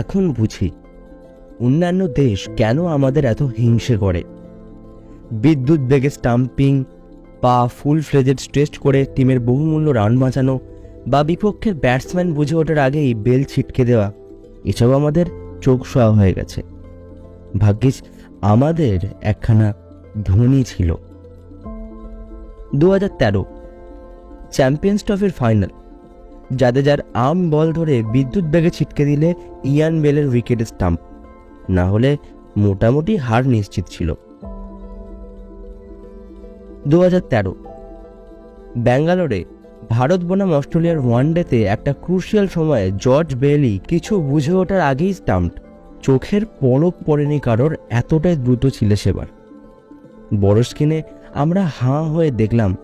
এখন বুঝি, অন্যান্য দেশ কেন আমাদের এত হিংসে করে? বিদ্যুৎ বেগে স্টাম্পিং, পা ফুল ফ্লেজেড স্ট্রেস্ট করে টিমের বহুমূল্য রান বাঁচানো বা বিপক্ষের ব্যাটসম্যান বুঝে ওঠার আগেই বেল ছিটকে দেওয়া, এসব আমাদের চোখ শোয়া হয়ে গেছে। ভাগ্যিস আমাদের একখানা ধোনি ছিল। দু হাজার তেরো, চ্যাম্পিয়ন্স ট্রফির ফাইনাল। যার আম বল ধরে বিদ্যুৎ বেগে ছিটকে দিলে ইয়ান বেলের উইকেটে স্টাম্প। না হলে মোটামুটি হার নিশ্চিত ছিল। দু হাজার তেরো। ব্যাঙ্গালোরে ভারত বনাম অস্ট্রেলিয়ার ওয়ানডেতে একটা ক্রুশিয়াল সময়ে জর্জ বেলি কিছু বুঝে ওঠার আগেই স্টাম্পড। চোখের পলক পড়েনি কারোর, এতটাই দ্রুত ছিল সেবার। বড় স্ক্রিনে আমরা হাঁ হয়ে দেখলাম,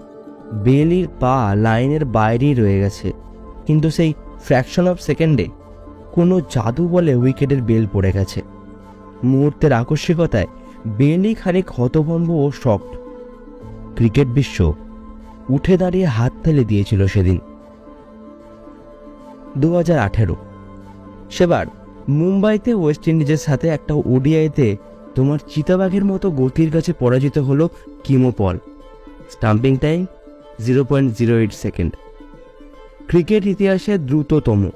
বেলির পা লাইনের বাইরেই রয়ে গেছে। কিন্তু সেই ফ্র্যাকশন অফ সেকেন্ডে কোনো জাদু বলে উইকেটের বেল পড়ে গেছে। মুহূর্তের আকস্মিকতায় বেলি খানিক হতভম্ব ও শক্ট ক্রিকেট বিশ্ব উঠে দাঁড়িয়ে হাত ফেলে দিয়েছিল সেদিন। দু হাজার আঠেরো। সেবার মুম্বাইতে ওয়েস্ট ইন্ডিজের সাথে একটা ওডিআইতে তোমার চিতাবাঘের মতো গতির কাছে পরাজিত হলো Keemo Paul stumping time zero point zero eight second. Cricket ইতিহাসে দ্রুততম।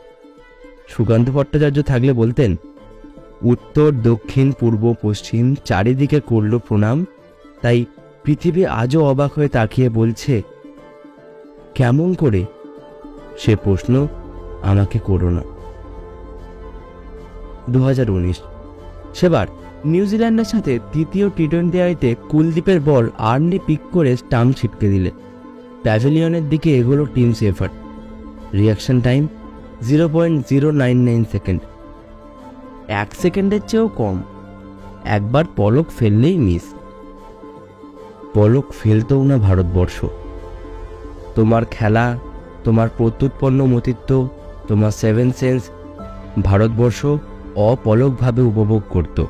সুকান্ত ভট্টাচার্য থাকলে বলতেন, উত্তর, দক্ষিণ, পূর্ব, পশ্চিম চারিদিকে করল প্রণাম, তাই পৃথিবী আজও অবাক হয়ে তাকিয়ে বলছে, কেমন করে? সে প্রশ্ন আমাকে করো না। দু হাজার উনিশ। সেবার নিউজিল্যান্ডের সাথে তৃতীয় টি টোয়েন্টি আইতে কুলদীপের বল আর্লি পিক করে স্টাম্প ছিটকে দিলে। প্যাভিলিয়নের দিকে এগোলো Tim Seifert reaction time zero point zero nine nine second এক সেকেন্ডের চেয়েও কম। একবার পলক ফেললেই মিস পলক ফেলতেও না ভারতবর্ষ। তোমার খেলা, তোমার প্রত্যুৎপন্ন মতিত্ব, তোমার সেভেন সেন্স ভারতবর্ষ অপলকভাবে উপভোগ করত।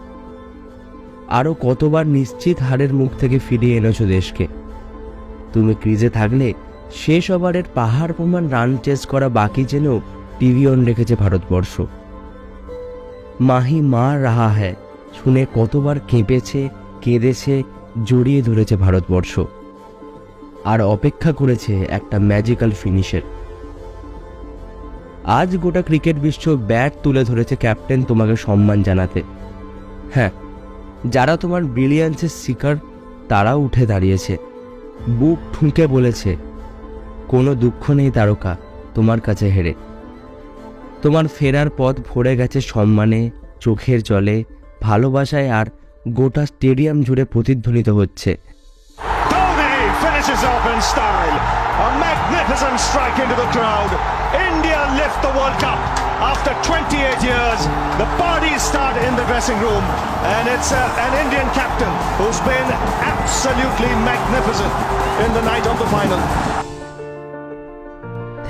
আরও কতবার নিশ্চিত হারের মুখ থেকে ফিরিয়ে এনেছো দেশকে। তুমি ক্রিজে থাকলে শেষ ওভারের পাহাড় প্রমাণ রান চেস করা বাকি জেনেও টিভি অন রেখেছে ভারতবর্ষ। মাহি মা রাহা হ্যায়, শুনে কতবার কেঁপেছে, কেঁদেছে, জড়িয়ে ধরেছে ভারতবর্ষ। আর অপেক্ষা করেছে একটা ম্যাজিক্যাল ফিনিশের আজ গোটা ক্রিকেট বিশ্ব ব্যাট তুলে ধরেছে ক্যাপ্টেন তোমাকে সম্মান জানাতে। হ্যাঁ যারা তোমার ব্রিলিয়ান্সের শিকার, তারাও উঠে দাঁড়িয়েছে। বুক ঠুঁকে বলেছে কোনো দুঃখ নেই তারকা, তোমার কাছে হেরে। তোমার ফেরার পথ ভরে গেছে সম্মানে, চোখের জলে, ভালোবাসায় আর গোটা স্টেডিয়াম জুড়ে প্রতিধ্বনিত হচ্ছে। Indian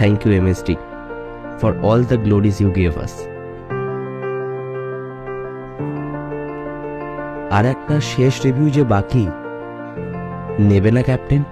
thank you MSD for all the glories you gave us আর একটা শেষ রিভিউ যে বাকি, নেবে না ক্যাপ্টেন